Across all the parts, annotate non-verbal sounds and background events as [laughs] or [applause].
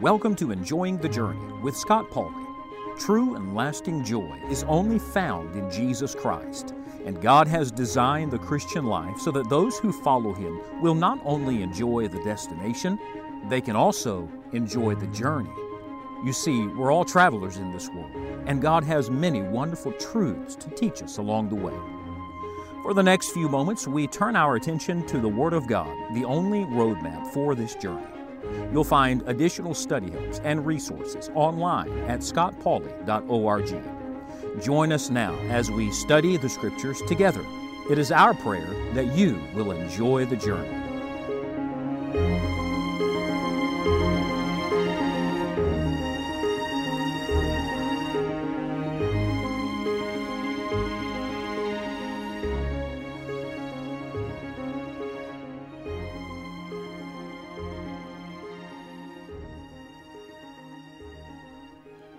Welcome to Enjoying the Journey with Scott Pauley. True and lasting joy is only found in Jesus Christ, and God has designed the Christian life so that those who follow Him will not only enjoy the destination, they can also enjoy the journey. You see, we're all travelers in this world, and God has many wonderful truths to teach us along the way. For the next few moments, we turn our attention to the Word of God, the only roadmap for this journey. You'll find additional study helps and resources online at scottpauley.org. Join us now as we study the Scriptures together. It is our prayer that you will enjoy the journey.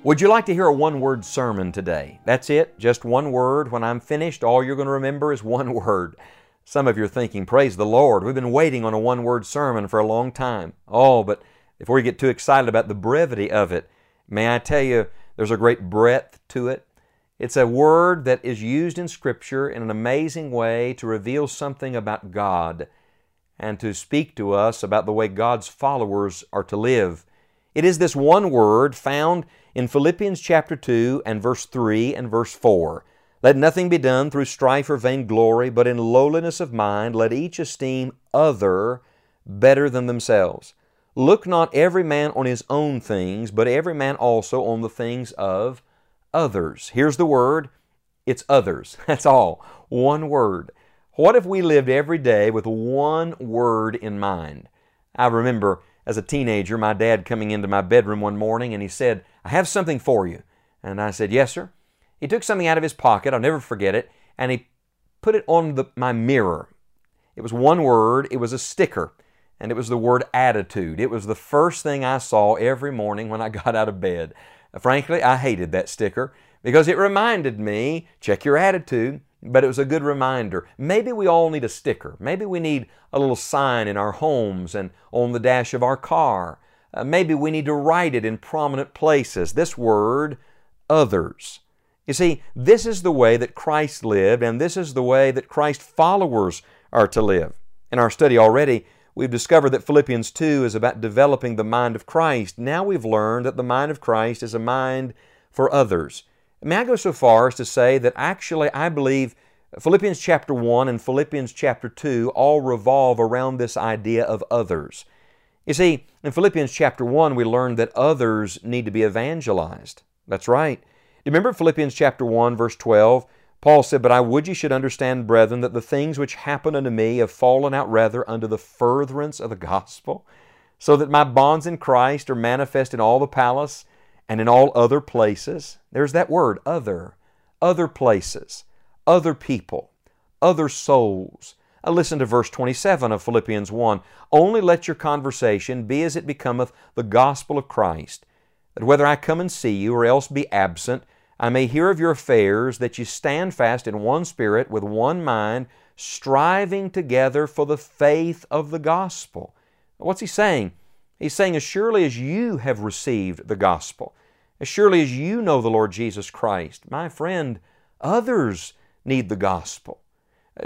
Would you like to hear a one word sermon today? That's it, just one word. When I'm finished, all you're going to remember is one [laughs] word. Some of you are thinking, Praise the Lord, we've been waiting on a one word sermon for a long time. Oh, but before you get too excited about the brevity of it, may I tell you, there's a great breadth to it. It's a word that is used in Scripture in an amazing way to reveal something about God and to speak to us about the way God's followers are to live. It is this one word found in Philippians chapter 2 and verse 3 and verse 4. Let nothing be done through strife or vainglory, but in lowliness of mind let each esteem other better than themselves. Look not every man on his own things, but every man also on the things of others. Here's the word it's others. [laughs] That's all. One word. What if we lived every day with one word in mind? I remember as a teenager, my dad coming into my bedroom one morning and he said, I have something for you. And I said, Yes, sir. He took something out of his pocket, I'll never forget it, and he put it on the, my mirror. It was one word, it was a sticker, and it was the word attitude. It was the first thing I saw every morning when I [laughs] got out of bed. Frankly, I hated that sticker because it reminded me check your attitude but it was a good reminder. Maybe we all need a sticker. Maybe we need a little sign in our homes and on the dash of our car. Uh, maybe we need to write it in prominent places. This word, others. You see, this is the way that Christ lived, and this is the way that Christ followers are to live. In our study already, we've discovered that Philippians 2 is about developing the mind of Christ. Now we've learned that the mind of Christ is a mind for others. May I go so far as to say that actually I believe Philippians chapter 1 and Philippians chapter 2 all revolve around this idea of others. You see, in Philippians chapter 1, we learn that others need to be evangelized. That's right. You remember Philippians chapter 1, verse 12? Paul said, But I would ye should understand, brethren, that the things which happen unto me have fallen out rather unto the furtherance of the gospel, so that my bonds in Christ are manifest in all the palace and in all other places. There's that word, other. Other places, other people, other souls. Now listen to verse 27 of Philippians 1. Only let your conversation be as it becometh the gospel of Christ, that whether I come and see you or else be absent, I may hear of your affairs, that you stand fast in one spirit, with one mind, striving together for the faith of the gospel. What's he saying? He's saying, as surely as you have received the gospel, as surely as you know the Lord Jesus Christ, my friend, others need the gospel.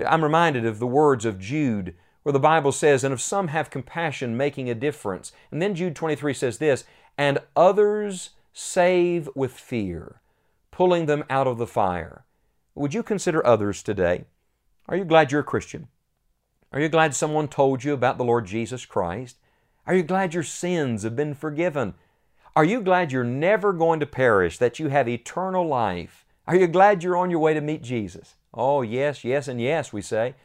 I'm reminded of the words of Jude, where the Bible says, And if some have compassion, making a difference. And then Jude 23 says this, And others save with fear, pulling them out of the fire. Would you consider others today? Are you glad you're a Christian? Are you glad someone told you about the Lord Jesus Christ? Are you glad your sins have been forgiven? Are you glad you're never going to perish, that you have eternal life? Are you glad you're on your way to meet Jesus? Oh, yes, yes, and yes, we say.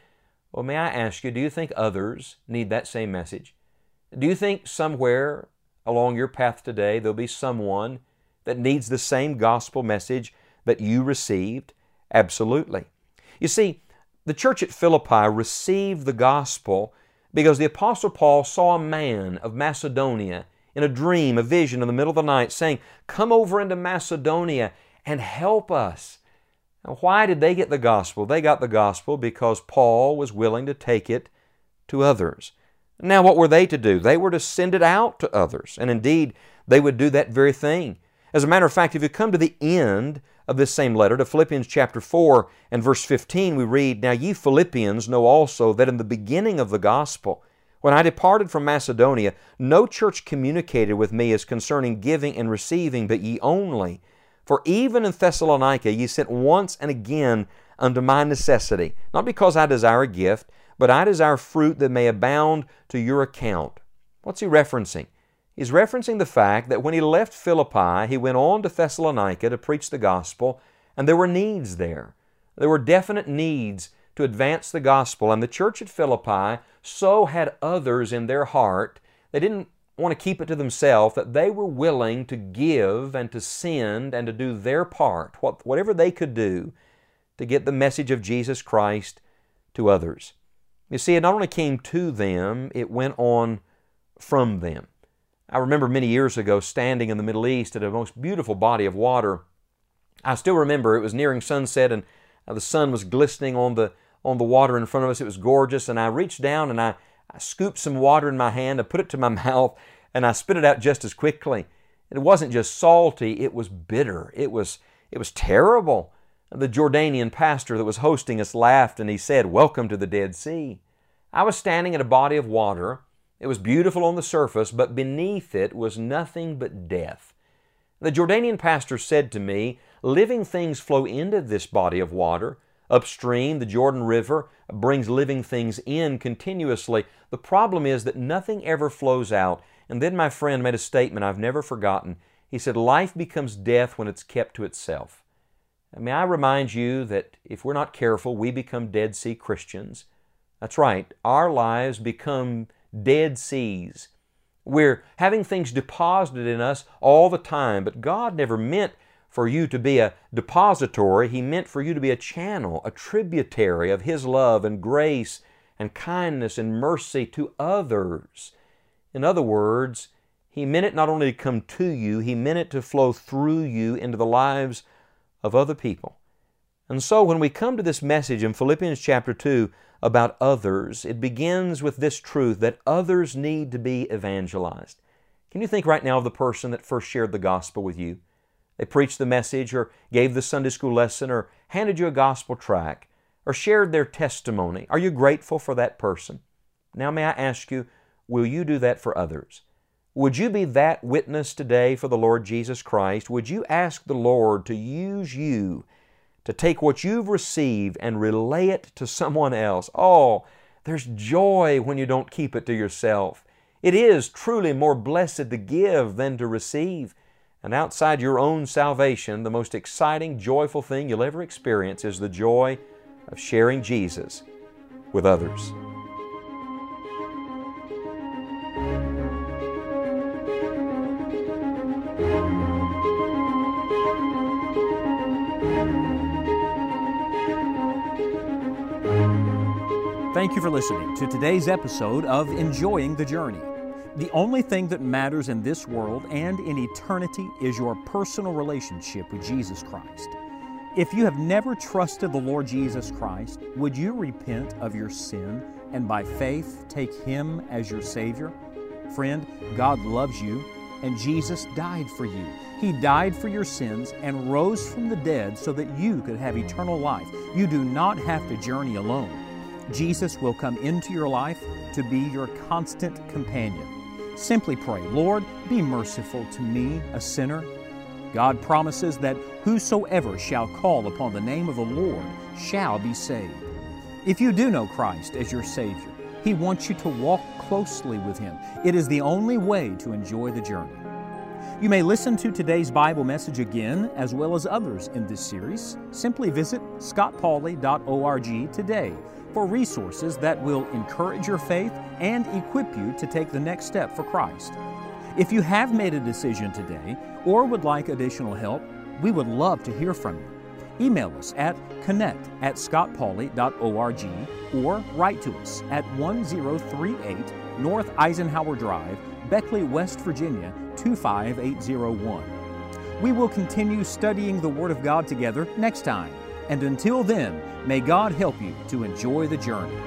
Well, may I ask you, do you think others need that same message? Do you think somewhere along your path today there'll be someone that needs the same gospel message that you received? Absolutely. You see, the church at Philippi received the gospel because the Apostle Paul saw a man of Macedonia in a dream, a vision in the middle of the night, saying, Come over into Macedonia and help us. Now, why did they get the gospel? They got the gospel because Paul was willing to take it to others. Now, what were they to do? They were to send it out to others. And indeed, they would do that very thing. As a matter of fact, if you come to the end of this same letter, to Philippians chapter 4 and verse 15, we read, Now ye Philippians know also that in the beginning of the gospel, when I departed from Macedonia, no church communicated with me as concerning giving and receiving, but ye only. For even in Thessalonica ye sent once and again unto my necessity, not because I desire a gift, but I desire fruit that may abound to your account. What's he referencing? He's referencing the fact that when he left Philippi, he went on to Thessalonica to preach the gospel, and there were needs there. There were definite needs to advance the gospel, and the church at Philippi so had others in their heart. They didn't want to keep it to themselves, that they were willing to give and to send and to do their part, whatever they could do, to get the message of Jesus Christ to others. You see, it not only came to them, it went on from them. I remember many years ago standing in the Middle East at a most beautiful body of water. I still remember it was nearing sunset and uh, the sun was glistening on the on the water in front of us. It was gorgeous, and I reached down and I, I scooped some water in my hand. I put it to my [laughs] mouth and I spit it out just as quickly. It wasn't just salty; it was bitter. It was it was terrible. The Jordanian pastor that was hosting us laughed and he said, "Welcome to the Dead Sea." I was standing in a body of water it was beautiful on the surface, but beneath it was nothing but death. The Jordanian pastor said to me, Living things flow into this body of water. Upstream, the Jordan River brings living things in continuously. The problem is that nothing ever flows out. And then my friend made a statement I've never forgotten. He said, Life becomes death when it's kept to itself. may I remind you that if we're not careful, we become Dead Sea Christians. That's right, our lives become dead seas. We're having things deposited in us all the time, but God never meant for you to be a depository. He meant for you to be a channel, a tributary of His love and grace and kindness and mercy to others. In other words, He meant it not only to come to you, He meant it to flow through you into the lives of other people. And so when we come to this message in Philippians chapter 2, about others, it begins with this truth that others need to be evangelized. Can you think right now of the person that first shared the gospel with you? They preached the message or gave the Sunday school lesson or handed you a gospel tract or shared their testimony. Are you grateful for that person? Now, may I ask you, will you do that for others? Would you be that witness today for the Lord Jesus Christ? Would you ask the Lord to use you to take what you've received and relay it to someone else. Oh, there's joy when you don't keep it to yourself. It is truly more blessed to give than to receive. And outside your own salvation, the most exciting, joyful thing you'll ever experience is the joy of sharing Jesus with others. Thank you for listening to today's episode of Enjoying the Journey. The only thing that matters in this world and in eternity is your personal relationship with Jesus Christ. If you have never trusted the Lord Jesus Christ, would you repent of your sin and by faith take Him as your Savior? Friend, God loves you and Jesus died for you. He died for your sins and rose from the dead so that you could have eternal life. You do not have to journey alone. Jesus will come into your life to be your constant companion. Simply pray, Lord, be merciful to me, a sinner. God promises that whosoever shall call upon the name of the Lord shall be saved. If you do know Christ as your Savior, He wants you to walk closely with Him. It is the only way to enjoy the journey. You may listen to today's Bible message again, as well as others in this series. Simply visit scottpauley.org today for resources that will encourage your faith and equip you to take the next step for Christ. If you have made a decision today or would like additional help, we would love to hear from you. Email us at connect at scottpauley.org or write to us at 1038 North Eisenhower Drive, Beckley, West Virginia 25801. We will continue studying the Word of God together next time And until then, may God help you to enjoy the journey.